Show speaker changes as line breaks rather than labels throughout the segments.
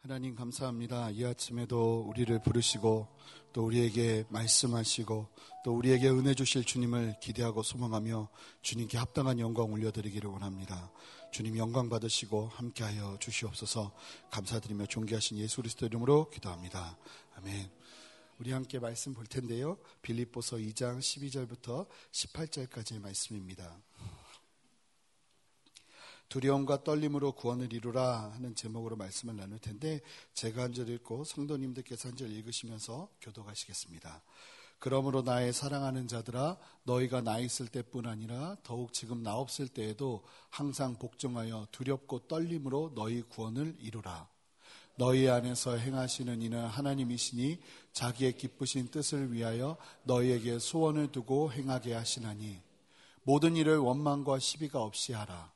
하나님 감사합니다. 이 아침에도 우리를 부르시고 또 우리에게 말씀하시고 또 우리에게 은혜 주실 주님을 기대하고 소망하며 주님께 합당한 영광 올려드리기를 원합니다. 주님 영광 받으시고 함께하여 주시옵소서 감사드리며 존귀하신 예수 그리스도 이름으로 기도합니다. 아멘. 우리 함께 말씀 볼 텐데요. 빌립보서 2장 12절부터 18절까지의 말씀입니다. 두려움과 떨림으로 구원을 이루라 하는 제목으로 말씀을 나눌 텐데 제가 한 절 읽고 성도님들께서 한 절 읽으시면서 교도가시겠습니다. 그러므로 나의 사랑하는 자들아 너희가 나 있을 때뿐 아니라 더욱 지금 나 없을 때에도 항상 복종하여 두렵고 떨림으로 너희 구원을 이루라. 너희 안에서 행하시는 이는 하나님이시니 자기의 기쁘신 뜻을 위하여 너희에게 소원을 두고 행하게 하시나니 모든 일을 원망과 시비가 없이 하라.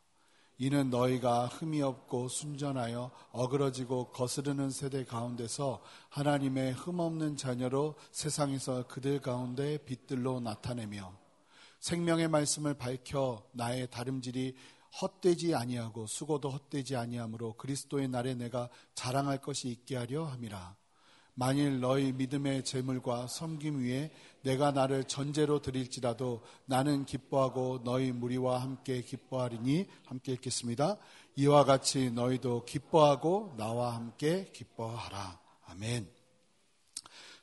이는 너희가 흠이 없고 순전하여 어그러지고 거스르는 세대 가운데서 하나님의 흠 없는 자녀로 세상에서 그들 가운데 빛들로 나타내며 생명의 말씀을 밝혀 나의 다름질이 헛되지 아니하고 수고도 헛되지 아니하므로 그리스도의 날에 내가 자랑할 것이 있게 하려 함이라. 만일 너희 믿음의 재물과 섬김 위에 내가 나를 전제로 드릴지라도 나는 기뻐하고 너희 무리와 함께 기뻐하리니 함께 읽겠습니다. 이와 같이 너희도 기뻐하고 나와 함께 기뻐하라. 아멘.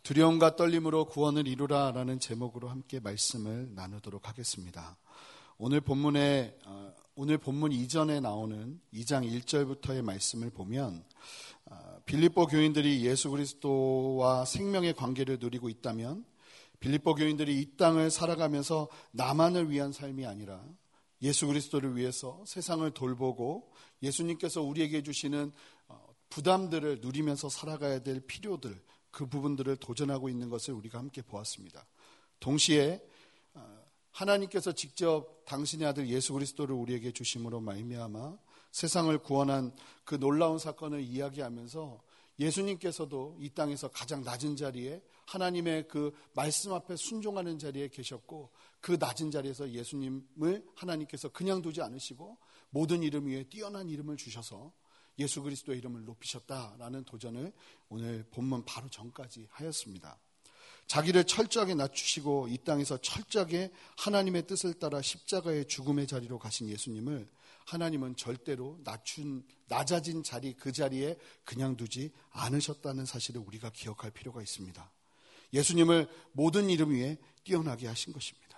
두려움과 떨림으로 구원을 이루라 라는 제목으로 함께 말씀을 나누도록 하겠습니다. 오늘 본문에 어, 오늘 본문 이전에 나오는 2장 1절부터의 말씀을 보면 아, 빌립보 교인들이 예수 그리스도와 생명의 관계를 누리고 있다면 빌립보 교인들이 이 땅을 살아가면서 나만을 위한 삶이 아니라 예수 그리스도를 위해서 세상을 돌보고 예수님께서 우리에게 주시는 어, 부담들을 누리면서 살아가야 될 필요들 그 부분들을 도전하고 있는 것을 우리가 함께 보았습니다. 동시에 어, 하나님께서 직접 당신의 아들 예수 그리스도를 우리에게 주심으로 말미암아 세상을 구원한 그 놀라운 사건을 이야기하면서 예수님께서도 이 땅에서 가장 낮은 자리에 하나님의 그 말씀 앞에 순종하는 자리에 계셨고 그 낮은 자리에서 예수님을 하나님께서 그냥 두지 않으시고 모든 이름 위에 뛰어난 이름을 주셔서 예수 그리스도의 이름을 높이셨다라는 도전을 오늘 본문 바로 전까지 하였습니다. 자기를 철저하게 낮추시고 이 땅에서 철저하게 하나님의 뜻을 따라 십자가의 죽음의 자리로 가신 예수님을 하나님은 절대로 낮춘 낮아진 자리 그 자리에 그냥 두지 않으셨다는 사실을 우리가 기억할 필요가 있습니다. 예수님을 모든 이름 위에 뛰어나게 하신 것입니다.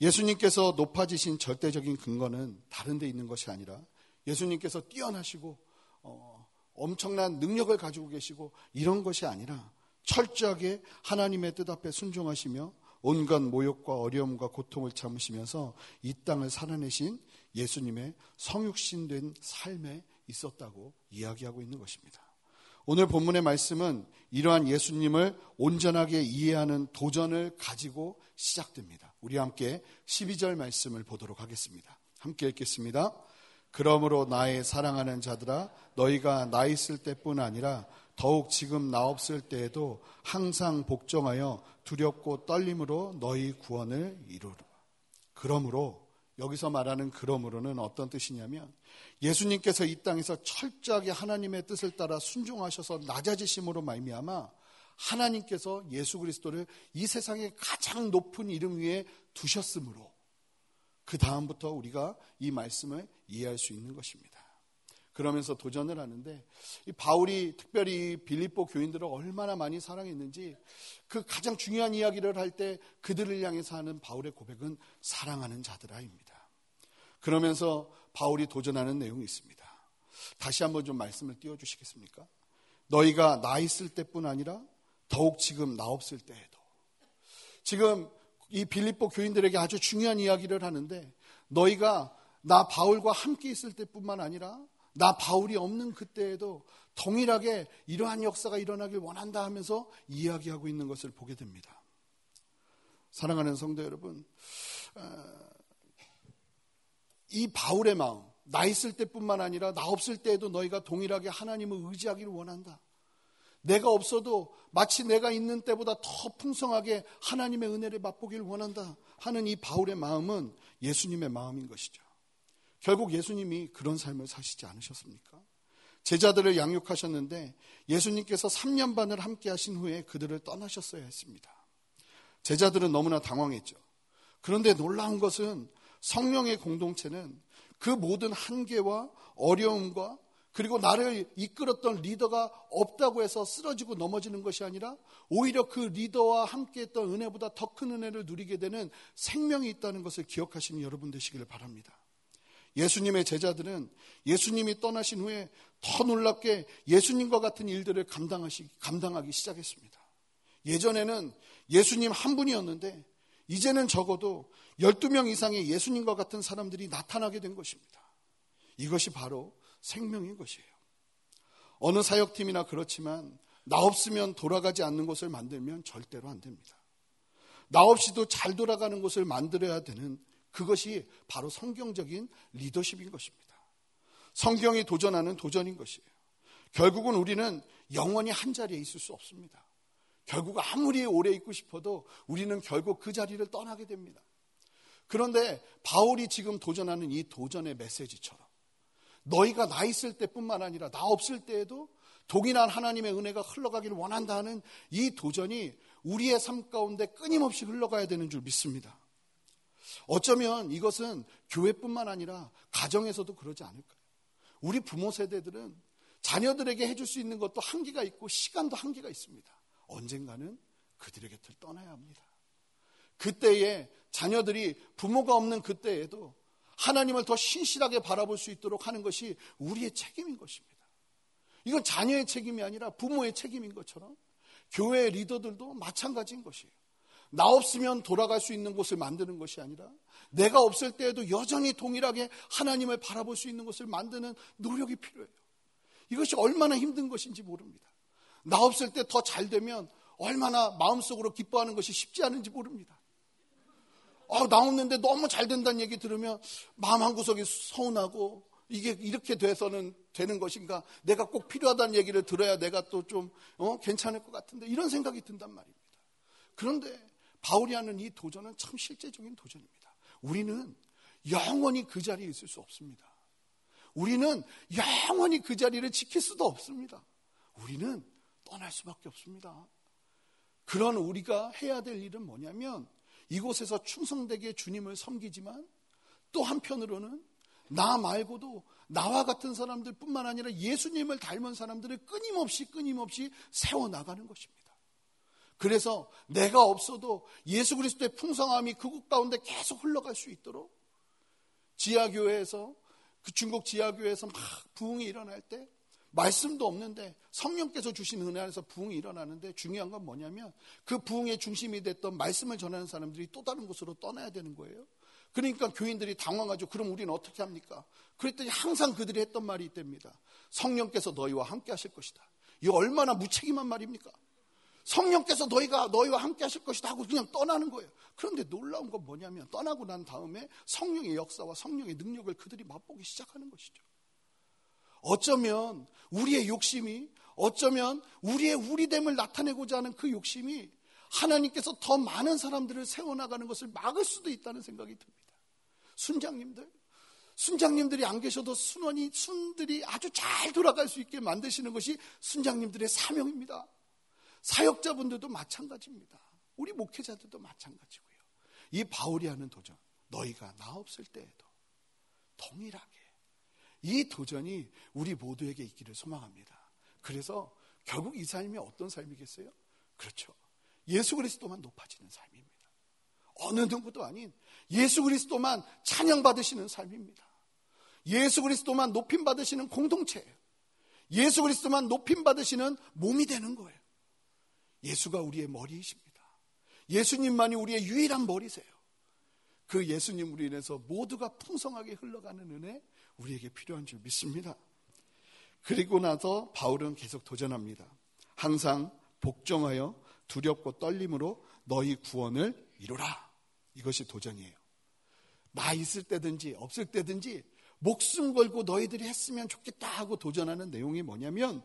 예수님께서 높아지신 절대적인 근거는 다른 데 있는 것이 아니라 예수님께서 뛰어나시고 어, 엄청난 능력을 가지고 계시고 이런 것이 아니라 철저하게 하나님의 뜻 앞에 순종하시며 온갖 모욕과 어려움과 고통을 참으시면서 이 땅을 살아내신 예수님의 성육신된 삶에 있었다고 이야기하고 있는 것입니다. 오늘 본문의 말씀은 이러한 예수님을 온전하게 이해하는 도전을 가지고 시작됩니다. 우리 함께 12절 말씀을 보도록 하겠습니다. 함께 읽겠습니다. 그러므로 나의 사랑하는 자들아 너희가 나 있을 때뿐 아니라 더욱 지금 나 없을 때에도 항상 복종하여 두렵고 떨림으로 너희 구원을 이루라. 그러므로 여기서 말하는 그러므로는 어떤 뜻이냐면 예수님께서 이 땅에서 철저하게 하나님의 뜻을 따라 순종하셔서 낮아지심으로 말미암아 하나님께서 예수 그리스도를 이 세상의 가장 높은 이름 위에 두셨으므로 그 다음부터 우리가 이 말씀을 이해할 수 있는 것입니다. 그러면서 도전을 하는데 이 바울이 특별히 빌립보 교인들을 얼마나 많이 사랑했는지 그 가장 중요한 이야기를 할 때 그들을 향해서 하는 바울의 고백은 사랑하는 자들아입니다. 그러면서 바울이 도전하는 내용이 있습니다. 다시 한번 좀 말씀을 띄워 주시겠습니까? 너희가 나 있을 때뿐 아니라 더욱 지금 나 없을 때에도 지금 이 빌립보 교인들에게 아주 중요한 이야기를 하는데 너희가 나 바울과 함께 있을 때뿐만 아니라 나 바울이 없는 그때에도 동일하게 이러한 역사가 일어나길 원한다 하면서 이야기하고 있는 것을 보게 됩니다. 사랑하는 성도 여러분, 어, 이 바울의 마음, 나 있을 때뿐만 아니라 나 없을 때에도 너희가 동일하게 하나님을 의지하기를 원한다. 내가 없어도 마치 내가 있는 때보다 더 풍성하게 하나님의 은혜를 맛보기를 원한다 하는 이 바울의 마음은 예수님의 마음인 것이죠. 결국 예수님이 그런 삶을 사시지 않으셨습니까? 제자들을 양육하셨는데 예수님께서 3년 반을 함께 하신 후에 그들을 떠나셨어야 했습니다. 제자들은 너무나 당황했죠. 그런데 놀라운 것은 성령의 공동체는 그 모든 한계와 어려움과 그리고 나를 이끌었던 리더가 없다고 해서 쓰러지고 넘어지는 것이 아니라 오히려 그 리더와 함께 했던 은혜보다 더 큰 은혜를 누리게 되는 생명이 있다는 것을 기억하시는 여러분 되시기를 바랍니다. 예수님의 제자들은 예수님이 떠나신 후에 더 놀랍게 예수님과 같은 일들을 감당하시, 감당하기 시작했습니다. 예전에는 예수님 한 분이었는데 이제는 적어도 12명 이상의 예수님과 같은 사람들이 나타나게 된 것입니다. 이것이 바로 생명인 것이에요. 어느 사역팀이나 그렇지만 나 없으면 돌아가지 않는 곳을 만들면 절대로 안 됩니다. 나 없이도 잘 돌아가는 곳을 만들어야 되는 그것이 바로 성경적인 리더십인 것입니다. 성경이 도전하는 도전인 것이에요. 결국은 우리는 영원히 한 자리에 있을 수 없습니다. 결국 아무리 오래 있고 싶어도 우리는 결국 그 자리를 떠나게 됩니다. 그런데 바울이 지금 도전하는 이 도전의 메시지처럼 너희가 나 있을 때뿐만 아니라 나 없을 때에도 동일한 하나님의 은혜가 흘러가기를 원한다는 이 도전이 우리의 삶 가운데 끊임없이 흘러가야 되는 줄 믿습니다. 어쩌면 이것은 교회뿐만 아니라 가정에서도 그러지 않을까요? 우리 부모 세대들은 자녀들에게 해줄 수 있는 것도 한계가 있고 시간도 한계가 있습니다. 언젠가는 그들의 곁을 떠나야 합니다. 그때에 자녀들이 부모가 없는 그때에도 하나님을 더 신실하게 바라볼 수 있도록 하는 것이 우리의 책임인 것입니다. 이건 자녀의 책임이 아니라 부모의 책임인 것처럼 교회 리더들도 마찬가지인 것이에요. 나 없으면 돌아갈 수 있는 곳을 만드는 것이 아니라 내가 없을 때에도 여전히 동일하게 하나님을 바라볼 수 있는 것을 만드는 노력이 필요해요. 이것이 얼마나 힘든 것인지 모릅니다. 나 없을 때 더 잘 되면 얼마나 마음속으로 기뻐하는 것이 쉽지 않은지 모릅니다. 아, 나 없는데 너무 잘 된다는 얘기 들으면 마음 한구석이 서운하고 이게 이렇게 돼서는 되는 것인가? 내가 꼭 필요하다는 얘기를 들어야 내가 또 좀 어, 괜찮을 것 같은데 이런 생각이 든단 말입니다. 그런데 바울이 하는 이 도전은 참 실제적인 도전입니다. 우리는 영원히 그 자리에 있을 수 없습니다. 우리는 영원히 그 자리를 지킬 수도 없습니다. 우리는 떠날 수밖에 없습니다. 그런 우리가 해야 될 일은 뭐냐면 이곳에서 충성되게 주님을 섬기지만 또 한편으로는 나 말고도 나와 같은 사람들 뿐만 아니라 예수님을 닮은 사람들을 끊임없이 끊임없이 세워나가는 것입니다. 그래서 내가 없어도 예수 그리스도의 풍성함이 그곳 가운데 계속 흘러갈 수 있도록 지하교회에서 그 중국 지하교회에서 막 부흥이 일어날 때 말씀도 없는데 성령께서 주신 은혜 안에서 부흥이 일어나는데 중요한 건 뭐냐면 그 부흥의 중심이 됐던 말씀을 전하는 사람들이 또 다른 곳으로 떠나야 되는 거예요. 그러니까 교인들이 당황하죠. 그럼 우리는 어떻게 합니까? 그랬더니 항상 그들이 했던 말이 있답니다. 성령께서 너희와 함께 하실 것이다. 이 얼마나 무책임한 말입니까? 성령께서 너희가 너희와 함께 하실 것이다 하고 그냥 떠나는 거예요. 그런데 놀라운 건 뭐냐면 떠나고 난 다음에 성령의 역사와 성령의 능력을 그들이 맛보기 시작하는 것이죠. 어쩌면 우리의 욕심이 어쩌면 우리의 우리됨을 나타내고자 하는 그 욕심이 하나님께서 더 많은 사람들을 세워나가는 것을 막을 수도 있다는 생각이 듭니다. 순장님들, 순장님들이 안 계셔도 순원이, 순들이 아주 잘 돌아갈 수 있게 만드시는 것이 순장님들의 사명입니다. 사역자분들도 마찬가지입니다. 우리 목회자들도 마찬가지고요. 이 바울이 하는 도전, 너희가 나 없을 때에도 동일하게 이 도전이 우리 모두에게 있기를 소망합니다. 그래서 결국 이 삶이 어떤 삶이겠어요? 그렇죠. 예수 그리스도만 높아지는 삶입니다. 어느 누구도 아닌 예수 그리스도만 찬양받으시는 삶입니다. 예수 그리스도만 높임 받으시는 공동체예요. 예수 그리스도만 높임 받으시는 몸이 되는 거예요. 예수가 우리의 머리이십니다. 예수님만이 우리의 유일한 머리세요. 그 예수님으로 인해서 모두가 풍성하게 흘러가는 은혜, 우리에게 필요한 줄 믿습니다. 그리고 나서 바울은 계속 도전합니다. 항상 복종하여 두렵고 떨림으로 너희 구원을 이루라. 이것이 도전이에요. 나 있을 때든지 없을 때든지 목숨 걸고 너희들이 했으면 좋겠다 하고 도전하는 내용이 뭐냐면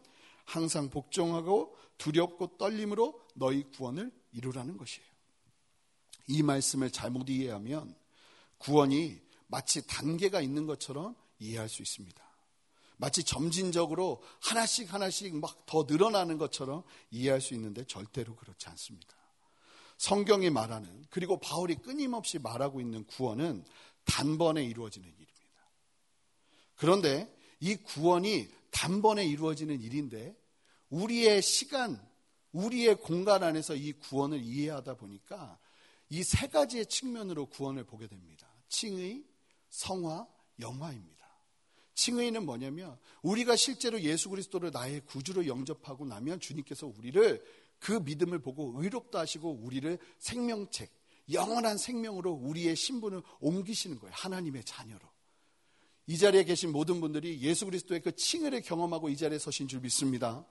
항상 복종하고 두렵고 떨림으로 너희 구원을 이루라는 것이에요. 이 말씀을 잘못 이해하면 구원이 마치 단계가 있는 것처럼 이해할 수 있습니다. 마치 점진적으로 하나씩 하나씩 막 더 늘어나는 것처럼 이해할 수 있는데 절대로 그렇지 않습니다. 성경이 말하는 그리고 바울이 끊임없이 말하고 있는 구원은 단번에 이루어지는 일입니다. 그런데 이 구원이 단번에 이루어지는 일인데 우리의 시간, 우리의 공간 안에서 이 구원을 이해하다 보니까 이 세 가지의 측면으로 구원을 보게 됩니다. 칭의, 성화, 영화입니다. 칭의는 뭐냐면 우리가 실제로 예수 그리스도를 나의 구주로 영접하고 나면 주님께서 우리를 그 믿음을 보고 의롭다 하시고 우리를 생명책, 영원한 생명으로 우리의 신분을 옮기시는 거예요. 하나님의 자녀로. 이 자리에 계신 모든 분들이 예수 그리스도의 그 칭의를 경험하고 이 자리에 서신 줄 믿습니다.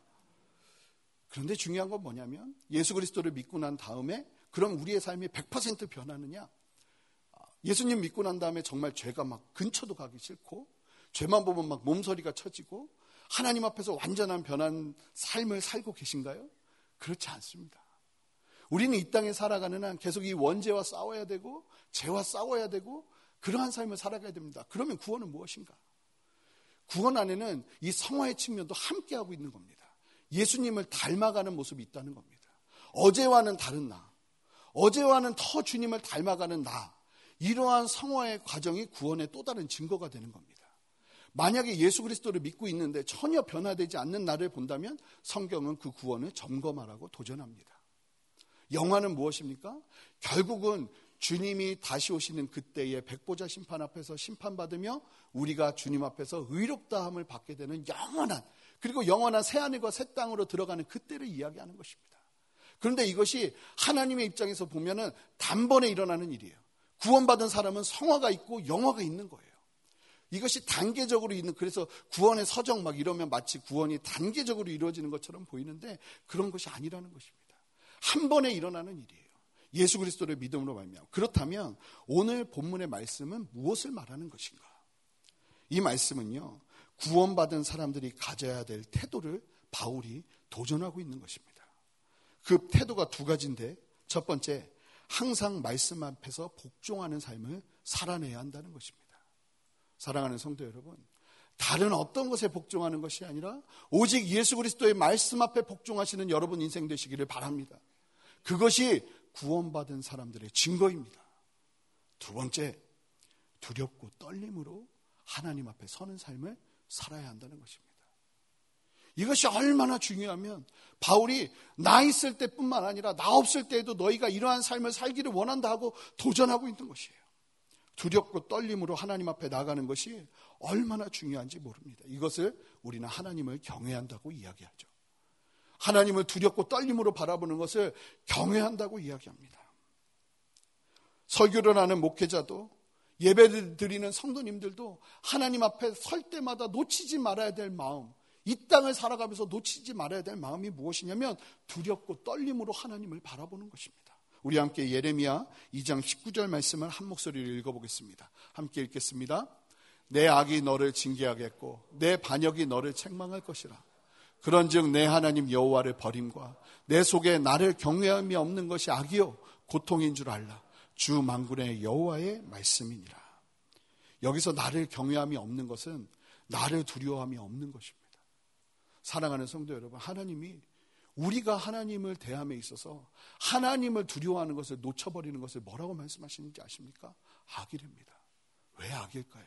그런데 중요한 건 뭐냐면 예수 그리스도를 믿고 난 다음에 그럼 우리의 삶이 100% 변하느냐? 예수님 믿고 난 다음에 정말 죄가 막 근처도 가기 싫고 죄만 보면 막 몸서리가 쳐지고 하나님 앞에서 완전한 변한 삶을 살고 계신가요? 그렇지 않습니다. 우리는 이 땅에 살아가는 한 계속 이 원죄와 싸워야 되고 죄와 싸워야 되고 그러한 삶을 살아가야 됩니다. 그러면 구원은 무엇인가? 구원 안에는 이 성화의 측면도 함께하고 있는 겁니다. 예수님을 닮아가는 모습이 있다는 겁니다. 어제와는 다른 나, 어제와는 더 주님을 닮아가는 나, 이러한 성화의 과정이 구원의 또 다른 증거가 되는 겁니다. 만약에 예수 그리스도를 믿고 있는데 전혀 변화되지 않는 나를 본다면 성경은 그 구원을 점검하라고 도전합니다. 영화는 무엇입니까? 결국은 주님이 다시 오시는 그때의 백보자 심판 앞에서 심판받으며 우리가 주님 앞에서 의롭다함을 받게 되는 영원한 그리고 영원한 새하늘과 새 땅으로 들어가는 그때를 이야기하는 것입니다. 그런데 이것이 하나님의 입장에서 보면은 단번에 일어나는 일이에요. 구원받은 사람은 성화가 있고 영화가 있는 거예요. 이것이 단계적으로 있는 그래서 구원의 서정 막 이러면 마치 구원이 단계적으로 이루어지는 것처럼 보이는데 그런 것이 아니라는 것입니다. 한 번에 일어나는 일이에요. 예수 그리스도를 믿음으로 말미암아. 그렇다면 오늘 본문의 말씀은 무엇을 말하는 것인가? 이 말씀은요. 구원받은 사람들이 가져야 될 태도를 바울이 도전하고 있는 것입니다. 그 태도가 두 가지인데 첫 번째 항상 말씀 앞에서 복종하는 삶을 살아내야 한다는 것입니다. 사랑하는 성도 여러분, 다른 어떤 것에 복종하는 것이 아니라 오직 예수 그리스도의 말씀 앞에 복종하시는 여러분 인생 되시기를 바랍니다. 그것이 구원받은 사람들의 증거입니다. 두 번째, 두렵고 떨림으로 하나님 앞에 서는 삶을 살아야 한다는 것입니다. 이것이 얼마나 중요하면 바울이 나 있을 때뿐만 아니라 나 없을 때에도 너희가 이러한 삶을 살기를 원한다 하고 도전하고 있는 것이에요. 두렵고 떨림으로 하나님 앞에 나가는 것이 얼마나 중요한지 모릅니다. 이것을 우리는 하나님을 경외한다고 이야기하죠. 하나님을 두렵고 떨림으로 바라보는 것을 경외한다고 이야기합니다. 설교를 하는 목회자도 예배 드리는 성도님들도 하나님 앞에 설 때마다 놓치지 말아야 될 마음, 이 땅을 살아가면서 놓치지 말아야 될 마음이 무엇이냐면 두렵고 떨림으로 하나님을 바라보는 것입니다. 우리 함께 예레미야 2장 19절 말씀을 한 목소리로 읽어보겠습니다. 함께 읽겠습니다. 내 악이 너를 징계하겠고 내 반역이 너를 책망할 것이라. 그런즉 내 하나님 여호와를 버림과 내 속에 나를 경외함이 없는 것이 악이요 고통인 줄 알라. 주 만군의 여호와의 말씀이니라. 여기서 나를 경외함이 없는 것은 나를 두려워함이 없는 것입니다. 사랑하는 성도 여러분, 하나님이 우리가 하나님을 대함에 있어서 하나님을 두려워하는 것을 놓쳐버리는 것을 뭐라고 말씀하시는지 아십니까? 악이랍니다. 왜 악일까요?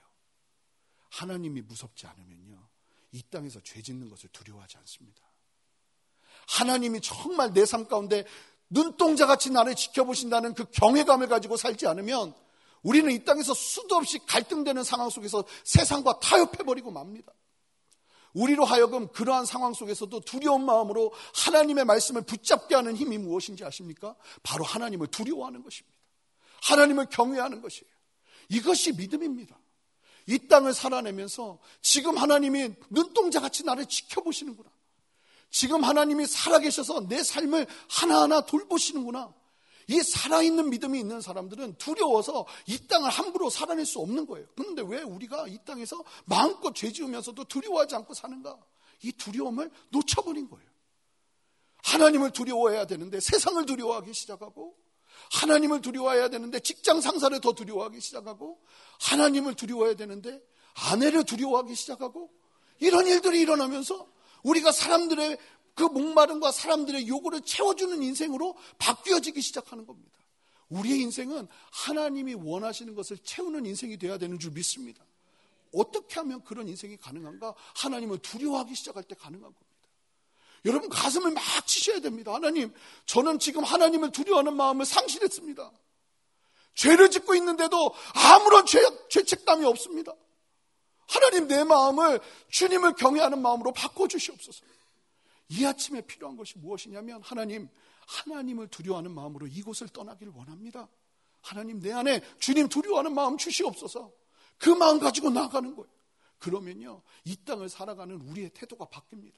하나님이 무섭지 않으면요. 이 땅에서 죄 짓는 것을 두려워하지 않습니다. 하나님이 정말 내 삶 가운데 눈동자 같이 나를 지켜보신다는 그 경외감을 가지고 살지 않으면 우리는 이 땅에서 수도 없이 갈등되는 상황 속에서 세상과 타협해버리고 맙니다. 우리로 하여금 그러한 상황 속에서도 두려운 마음으로 하나님의 말씀을 붙잡게 하는 힘이 무엇인지 아십니까? 바로 하나님을 두려워하는 것입니다. 하나님을 경외하는 것이에요. 이것이 믿음입니다. 이 땅을 살아내면서 지금 하나님이 눈동자같이 나를 지켜보시는구나. 지금 하나님이 살아계셔서 내 삶을 하나하나 돌보시는구나. 이 살아있는 믿음이 있는 사람들은 두려워서 이 땅을 함부로 살아낼 수 없는 거예요. 그런데 왜 우리가 이 땅에서 마음껏 죄 지으면서도 두려워하지 않고 사는가? 이 두려움을 놓쳐버린 거예요. 하나님을 두려워해야 되는데 세상을 두려워하기 시작하고 하나님을 두려워해야 되는데 직장 상사를 더 두려워하기 시작하고 하나님을 두려워해야 되는데 아내를 두려워하기 시작하고 이런 일들이 일어나면서 우리가 사람들의 그 목마름과 사람들의 요구를 채워주는 인생으로 바뀌어지기 시작하는 겁니다. 우리의 인생은 하나님이 원하시는 것을 채우는 인생이 되어야 되는 줄 믿습니다. 어떻게 하면 그런 인생이 가능한가? 하나님을 두려워하기 시작할 때 가능한 겁니다. 여러분 가슴을 막 치셔야 됩니다. 하나님, 저는 지금 하나님을 두려워하는 마음을 상실했습니다. 죄를 짓고 있는데도 아무런 죄, 죄책감이 없습니다. 하나님 내 마음을 주님을 경외하는 마음으로 바꿔주시옵소서. 이 아침에 필요한 것이 무엇이냐면 하나님, 하나님을 두려워하는 마음으로 이곳을 떠나기를 원합니다. 하나님 내 안에 주님 두려워하는 마음 주시옵소서. 그 마음 가지고 나가는 거예요. 그러면요, 이 땅을 살아가는 우리의 태도가 바뀝니다.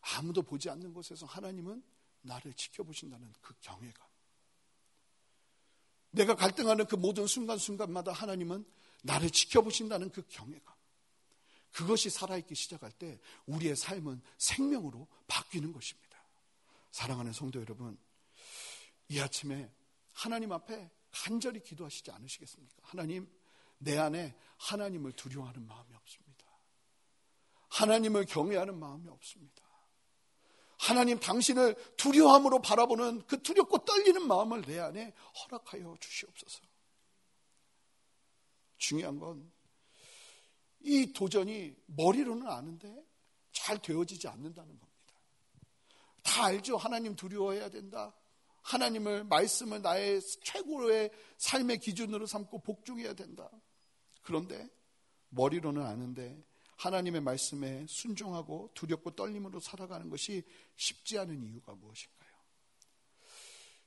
아무도 보지 않는 곳에서 하나님은 나를 지켜보신다는 그 경외감. 내가 갈등하는 그 모든 순간순간마다 하나님은 나를 지켜보신다는 그 경외감. 그것이 살아있기 시작할 때 우리의 삶은 생명으로 바뀌는 것입니다. 사랑하는 성도 여러분, 이 아침에 하나님 앞에 간절히 기도하시지 않으시겠습니까? 하나님, 내 안에 하나님을 두려워하는 마음이 없습니다. 하나님을 경외하는 마음이 없습니다. 하나님 당신을 두려움으로 바라보는 그 두렵고 떨리는 마음을 내 안에 허락하여 주시옵소서. 중요한 건 이 도전이 머리로는 아는데 잘 되어지지 않는다는 겁니다. 다 알죠. 하나님 두려워해야 된다. 하나님을 말씀을 나의 최고의 삶의 기준으로 삼고 복종해야 된다. 그런데 머리로는 아는데 하나님의 말씀에 순종하고 두렵고 떨림으로 살아가는 것이 쉽지 않은 이유가 무엇일까요?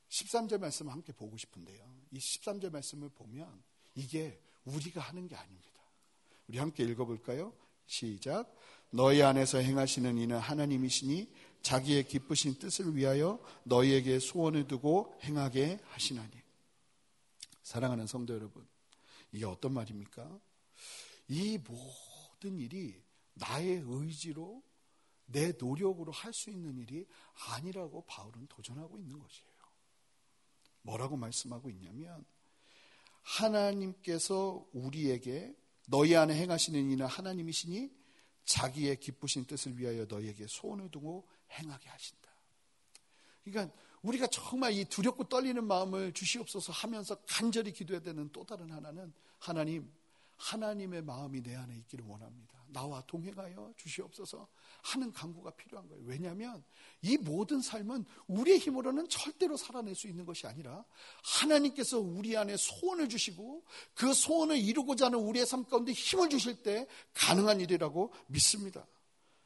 13절 말씀을 함께 보고 싶은데요. 이 13절 말씀을 보면 이게 우리가 하는 게 아닙니다. 우리 함께 읽어볼까요? 시작. 너희 안에서 행하시는 이는 하나님이시니 자기의 기쁘신 뜻을 위하여 너희에게 소원을 두고 행하게 하시나니. 사랑하는 성도 여러분, 이게 어떤 말입니까? 이 모든 일이 나의 의지로 내 노력으로 할 수 있는 일이 아니라고 바울은 도전하고 있는 것이에요. 뭐라고 말씀하고 있냐면 하나님께서 우리에게 너희 안에 행하시는 이는 하나님이시니 자기의 기쁘신 뜻을 위하여 너희에게 소원을 두고 행하게 하신다. 그러니까 우리가 정말 이 두렵고 떨리는 마음을 주시옵소서 하면서 간절히 기도해야 되는 또 다른 하나는 하나님 하나님의 마음이 내 안에 있기를 원합니다. 나와 동행하여 주시옵소서 하는 강구가 필요한 거예요. 왜냐하면 이 모든 삶은 우리의 힘으로는 절대로 살아낼 수 있는 것이 아니라 하나님께서 우리 안에 소원을 주시고 그 소원을 이루고자 하는 우리의 삶 가운데 힘을 주실 때 가능한 일이라고 믿습니다.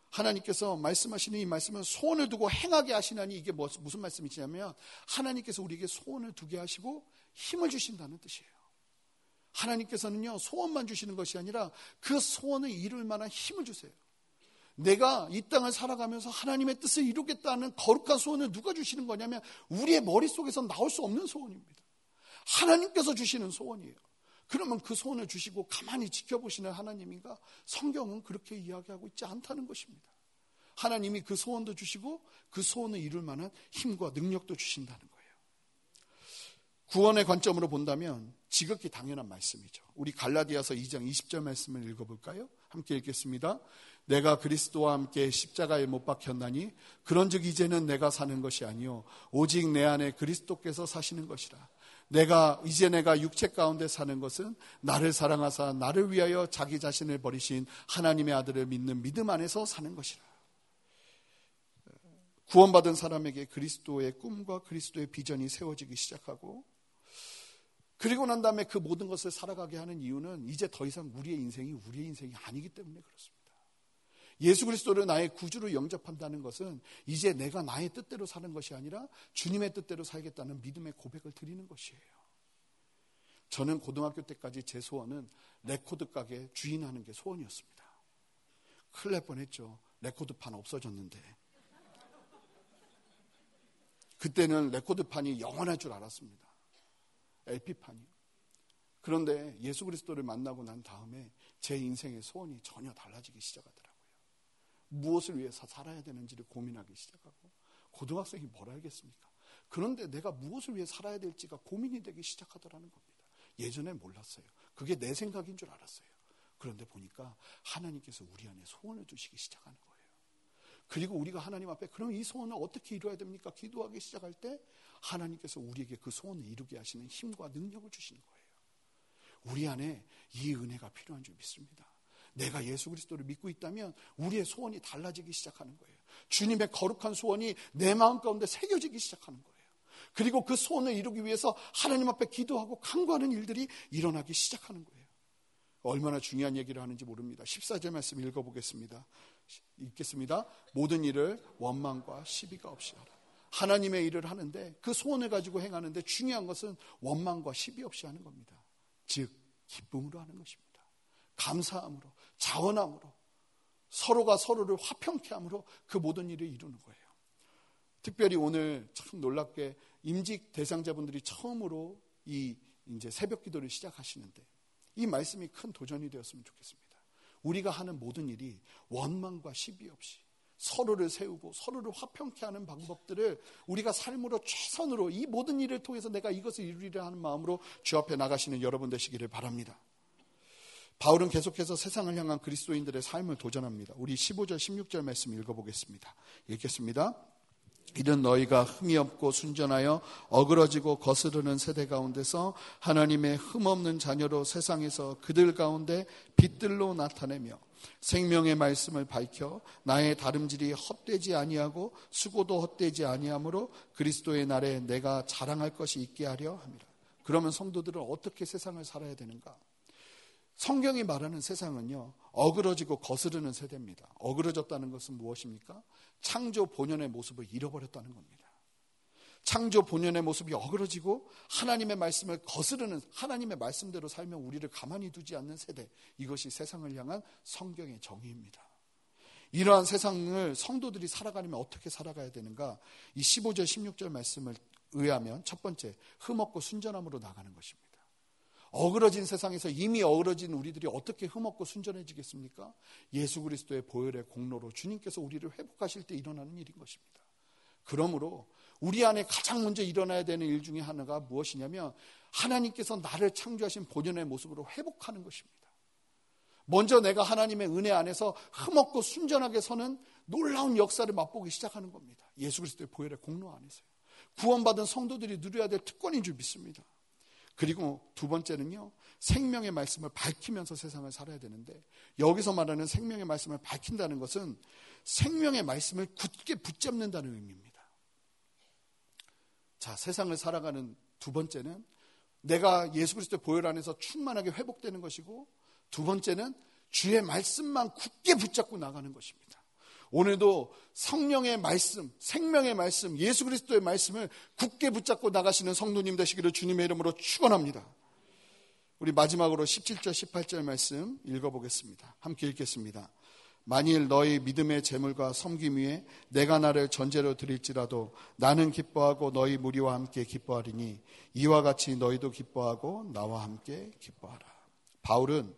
하나님께서 말씀하시는 이 말씀은 소원을 두고 행하게 하시나니 이게 뭐, 무슨 말씀이냐면 하나님께서 우리에게 소원을 두게 하시고 힘을 주신다는 뜻이에요. 하나님께서는요, 소원만 주시는 것이 아니라 그 소원을 이룰 만한 힘을 주세요. 내가 이 땅을 살아가면서 하나님의 뜻을 이루겠다는 거룩한 소원을 누가 주시는 거냐면 우리의 머릿속에서 나올 수 없는 소원입니다. 하나님께서 주시는 소원이에요. 그러면 그 소원을 주시고 가만히 지켜보시는 하나님인가? 성경은 그렇게 이야기하고 있지 않다는 것입니다. 하나님이 그 소원도 주시고 그 소원을 이룰 만한 힘과 능력도 주신다는 거예요. 구원의 관점으로 본다면 지극히 당연한 말씀이죠. 우리 갈라디아서 2장 20절 말씀을 읽어볼까요? 함께 읽겠습니다. 내가 그리스도와 함께 십자가에 못 박혔나니 그런즉 이제는 내가 사는 것이 아니요 오직 내 안에 그리스도께서 사시는 것이라. 내가 이제 내가 육체 가운데 사는 것은 나를 사랑하사 나를 위하여 자기 자신을 버리신 하나님의 아들을 믿는 믿음 안에서 사는 것이라. 구원받은 사람에게 그리스도의 꿈과 그리스도의 비전이 세워지기 시작하고 그리고 난 다음에 그 모든 것을 살아가게 하는 이유는 이제 더 이상 우리의 인생이 우리의 인생이 아니기 때문에 그렇습니다. 예수 그리스도를 나의 구주로 영접한다는 것은 이제 내가 나의 뜻대로 사는 것이 아니라 주님의 뜻대로 살겠다는 믿음의 고백을 드리는 것이에요. 저는 고등학교 때까지 제 소원은 레코드 가게 주인하는 게 소원이었습니다. 큰일 날 뻔했죠. 레코드판 없어졌는데. 그때는 레코드판이 영원할 줄 알았습니다. LP판이요. 그런데 예수 그리스도를 만나고 난 다음에 제 인생의 소원이 전혀 달라지기 시작하더라고요. 무엇을 위해서 살아야 되는지를 고민하기 시작하고 고등학생이 뭘 알겠습니까? 그런데 내가 무엇을 위해 살아야 될지가 고민이 되기 시작하더라는 겁니다. 예전에 몰랐어요. 그게 내 생각인 줄 알았어요. 그런데 보니까 하나님께서 우리 안에 소원을 두시기 시작하는 거예요. 그리고 우리가 하나님 앞에 그럼 이 소원을 어떻게 이루어야 됩니까? 기도하기 시작할 때 하나님께서 우리에게 그 소원을 이루게 하시는 힘과 능력을 주시는 거예요. 우리 안에 이 은혜가 필요한 줄 믿습니다. 내가 예수 그리스도를 믿고 있다면 우리의 소원이 달라지기 시작하는 거예요. 주님의 거룩한 소원이 내 마음 가운데 새겨지기 시작하는 거예요. 그리고 그 소원을 이루기 위해서 하나님 앞에 기도하고 간구하는 일들이 일어나기 시작하는 거예요. 얼마나 중요한 얘기를 하는지 모릅니다. 14절 말씀 읽어보겠습니다. 읽겠습니다. 모든 일을 원망과 시비가 없이 하라. 하나님의 일을 하는데 그 소원을 가지고 행하는데 중요한 것은 원망과 시비 없이 하는 겁니다. 즉, 기쁨으로 하는 것입니다. 감사함으로, 자원함으로, 서로가 서로를 화평케 함으로 그 모든 일을 이루는 거예요. 특별히 오늘 참 놀랍게 임직 대상자분들이 처음으로 이 이제 새벽 기도를 시작하시는데 이 말씀이 큰 도전이 되었으면 좋겠습니다. 우리가 하는 모든 일이 원망과 시비 없이 서로를 세우고 서로를 화평케 하는 방법들을 우리가 삶으로 최선으로 이 모든 일을 통해서 내가 이것을 이루리라 하는 마음으로 주 앞에 나가시는 여러분 되시기를 바랍니다. 바울은 계속해서 세상을 향한 그리스도인들의 삶을 도전합니다. 우리 15절, 16절 말씀 읽어보겠습니다. 읽겠습니다. 이런 너희가 흠이 없고 순전하여 어그러지고 거스르는 세대 가운데서 하나님의 흠 없는 자녀로 세상에서 그들 가운데 빛들로 나타내며 생명의 말씀을 밝혀 나의 다름질이 헛되지 아니하고 수고도 헛되지 아니하므로 그리스도의 날에 내가 자랑할 것이 있게 하려 합니다. 그러면 성도들은 어떻게 세상을 살아야 되는가? 성경이 말하는 세상은요, 어그러지고 거스르는 세대입니다. 어그러졌다는 것은 무엇입니까? 창조 본연의 모습을 잃어버렸다는 겁니다. 창조 본연의 모습이 어그러지고 하나님의 말씀을 거스르는 하나님의 말씀대로 살면 우리를 가만히 두지 않는 세대. 이것이 세상을 향한 성경의 정의입니다. 이러한 세상을 성도들이 살아가려면 어떻게 살아가야 되는가? 이 15절, 16절 말씀을 의하면 첫 번째, 흠없고 순전함으로 나가는 것입니다. 어그러진 세상에서 이미 어그러진 우리들이 어떻게 흠없고 순전해지겠습니까? 예수 그리스도의 보혈의 공로로 주님께서 우리를 회복하실 때 일어나는 일인 것입니다. 그러므로 우리 안에 가장 먼저 일어나야 되는 일 중에 하나가 무엇이냐면 하나님께서 나를 창조하신 본연의 모습으로 회복하는 것입니다. 먼저 내가 하나님의 은혜 안에서 흠없고 순전하게 서는 놀라운 역사를 맛보기 시작하는 겁니다. 예수 그리스도의 보혈의 공로 안에서요. 구원받은 성도들이 누려야 될 특권인 줄 믿습니다. 그리고 두 번째는요, 생명의 말씀을 밝히면서 세상을 살아야 되는데, 여기서 말하는 생명의 말씀을 밝힌다는 것은 생명의 말씀을 굳게 붙잡는다는 의미입니다. 자, 세상을 살아가는 두 번째는 내가 예수 그리스도의 보혈 안에서 충만하게 회복되는 것이고, 두 번째는 주의 말씀만 굳게 붙잡고 나가는 것입니다. 오늘도 성령의 말씀, 생명의 말씀, 예수 그리스도의 말씀을 굳게 붙잡고 나가시는 성도님 되시기를 주님의 이름으로 축원합니다. 우리 마지막으로 17절, 18절 말씀 읽어 보겠습니다. 함께 읽겠습니다. 만일 너희 믿음의 재물과 섬김 위에 내가 나를 전제로 드릴지라도 나는 기뻐하고 너희 무리와 함께 기뻐하리니 이와 같이 너희도 기뻐하고 나와 함께 기뻐하라. 바울은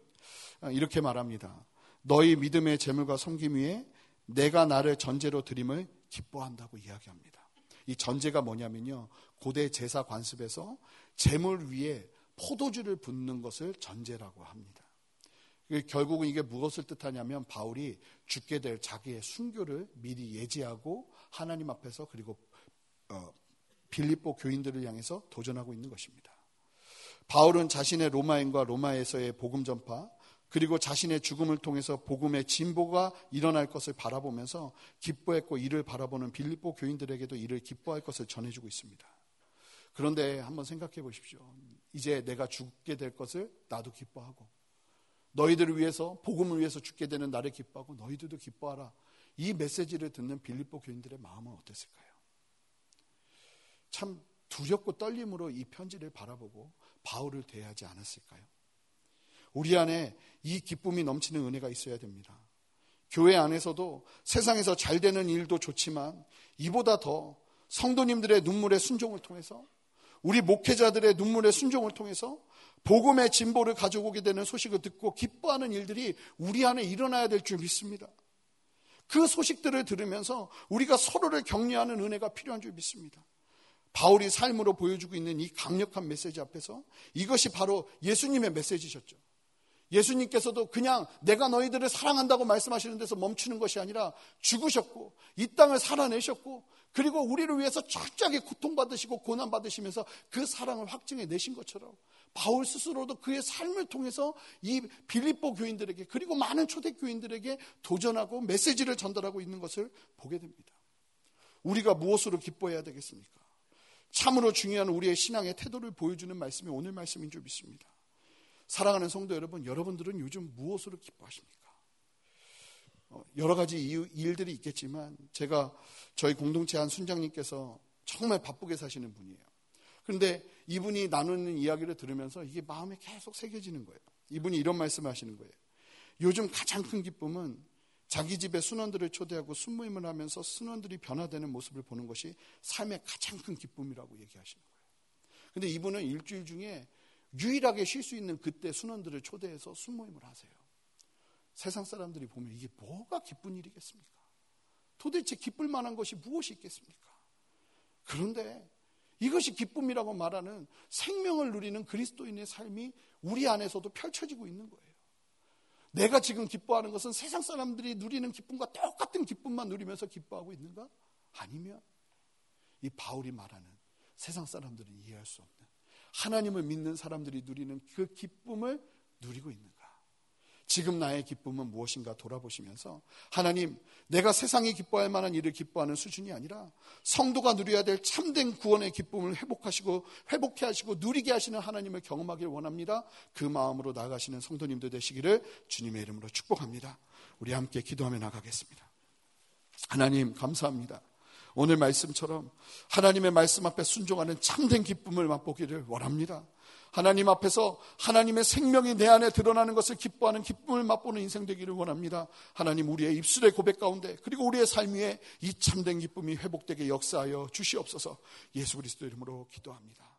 이렇게 말합니다. 너희 믿음의 재물과 섬김 위에 내가 나를 전제로 드림을 기뻐한다고 이야기합니다. 이 전제가 뭐냐면요. 고대 제사 관습에서 재물 위에 포도주를 붓는 것을 전제라고 합니다. 결국은 이게 무엇을 뜻하냐면 바울이 죽게 될 자기의 순교를 미리 예지하고 하나님 앞에서 그리고 어, 빌립보 교인들을 향해서 도전하고 있는 것입니다. 바울은 자신의 로마인과 로마에서의 복음 전파, 그리고 자신의 죽음을 통해서 복음의 진보가 일어날 것을 바라보면서 기뻐했고 이를 바라보는 빌립보 교인들에게도 이를 기뻐할 것을 전해주고 있습니다. 그런데 한번 생각해 보십시오. 이제 내가 죽게 될 것을 나도 기뻐하고 너희들을 위해서 복음을 위해서 죽게 되는 나를 기뻐하고 너희들도 기뻐하라. 이 메시지를 듣는 빌립보 교인들의 마음은 어땠을까요? 참 두렵고 떨림으로 이 편지를 바라보고 바울을 대하지 않았을까요? 우리 안에 이 기쁨이 넘치는 은혜가 있어야 됩니다. 교회 안에서도 세상에서 잘 되는 일도 좋지만 이보다 더 성도님들의 눈물의 순종을 통해서 우리 목회자들의 눈물의 순종을 통해서 복음의 진보를 가져오게 되는 소식을 듣고 기뻐하는 일들이 우리 안에 일어나야 될 줄 믿습니다. 그 소식들을 들으면서 우리가 서로를 격려하는 은혜가 필요한 줄 믿습니다. 바울이 삶으로 보여주고 있는 이 강력한 메시지 앞에서 이것이 바로 예수님의 메시지셨죠. 예수님께서도 그냥 내가 너희들을 사랑한다고 말씀하시는 데서 멈추는 것이 아니라 죽으셨고 이 땅을 살아내셨고 그리고 우리를 위해서 철저하게 고통받으시고 고난받으시면서 그 사랑을 확증해 내신 것처럼 바울 스스로도 그의 삶을 통해서 이 빌립보 교인들에게 그리고 많은 초대 교인들에게 도전하고 메시지를 전달하고 있는 것을 보게 됩니다. 우리가 무엇으로 기뻐해야 되겠습니까? 참으로 중요한 우리의 신앙의 태도를 보여주는 말씀이 오늘 말씀인 줄 믿습니다. 사랑하는 성도 여러분, 여러분들은 요즘 무엇으로 기뻐하십니까? 어, 여러 가지 이유, 일들이 있겠지만 제가 저희 공동체 한 순장님께서 정말 바쁘게 사시는 분이에요. 그런데 이분이 나누는 이야기를 들으면서 이게 마음에 계속 새겨지는 거예요. 이분이 이런 말씀을 하시는 거예요. 요즘 가장 큰 기쁨은 자기 집에 순원들을 초대하고 순모임을 하면서 순원들이 변화되는 모습을 보는 것이 삶의 가장 큰 기쁨이라고 얘기하시는 거예요. 근데 이분은 일주일 중에 유일하게 쉴 수 있는 그때 순원들을 초대해서 순모임을 하세요. 세상 사람들이 보면 이게 뭐가 기쁜 일이겠습니까? 도대체 기쁠 만한 것이 무엇이 있겠습니까? 그런데 이것이 기쁨이라고 말하는 생명을 누리는 그리스도인의 삶이 우리 안에서도 펼쳐지고 있는 거예요. 내가 지금 기뻐하는 것은 세상 사람들이 누리는 기쁨과 똑같은 기쁨만 누리면서 기뻐하고 있는가? 아니면 이 바울이 말하는 세상 사람들은 이해할 수 없는 하나님을 믿는 사람들이 누리는 그 기쁨을 누리고 있는가? 지금 나의 기쁨은 무엇인가 돌아보시면서 하나님, 내가 세상이 기뻐할 만한 일을 기뻐하는 수준이 아니라 성도가 누려야 될 참된 구원의 기쁨을 회복하시고 회복해 하시고 누리게 하시는 하나님을 경험하길 원합니다. 그 마음으로 나아가시는 성도님들 되시기를 주님의 이름으로 축복합니다. 우리 함께 기도하며 나가겠습니다. 하나님, 감사합니다. 오늘 말씀처럼 하나님의 말씀 앞에 순종하는 참된 기쁨을 맛보기를 원합니다. 하나님 앞에서 하나님의 생명이 내 안에 드러나는 것을 기뻐하는 기쁨을 맛보는 인생 되기를 원합니다. 하나님 우리의 입술의 고백 가운데 그리고 우리의 삶 위에 이 참된 기쁨이 회복되게 역사하여 주시옵소서 예수 그리스도 이름으로 기도합니다.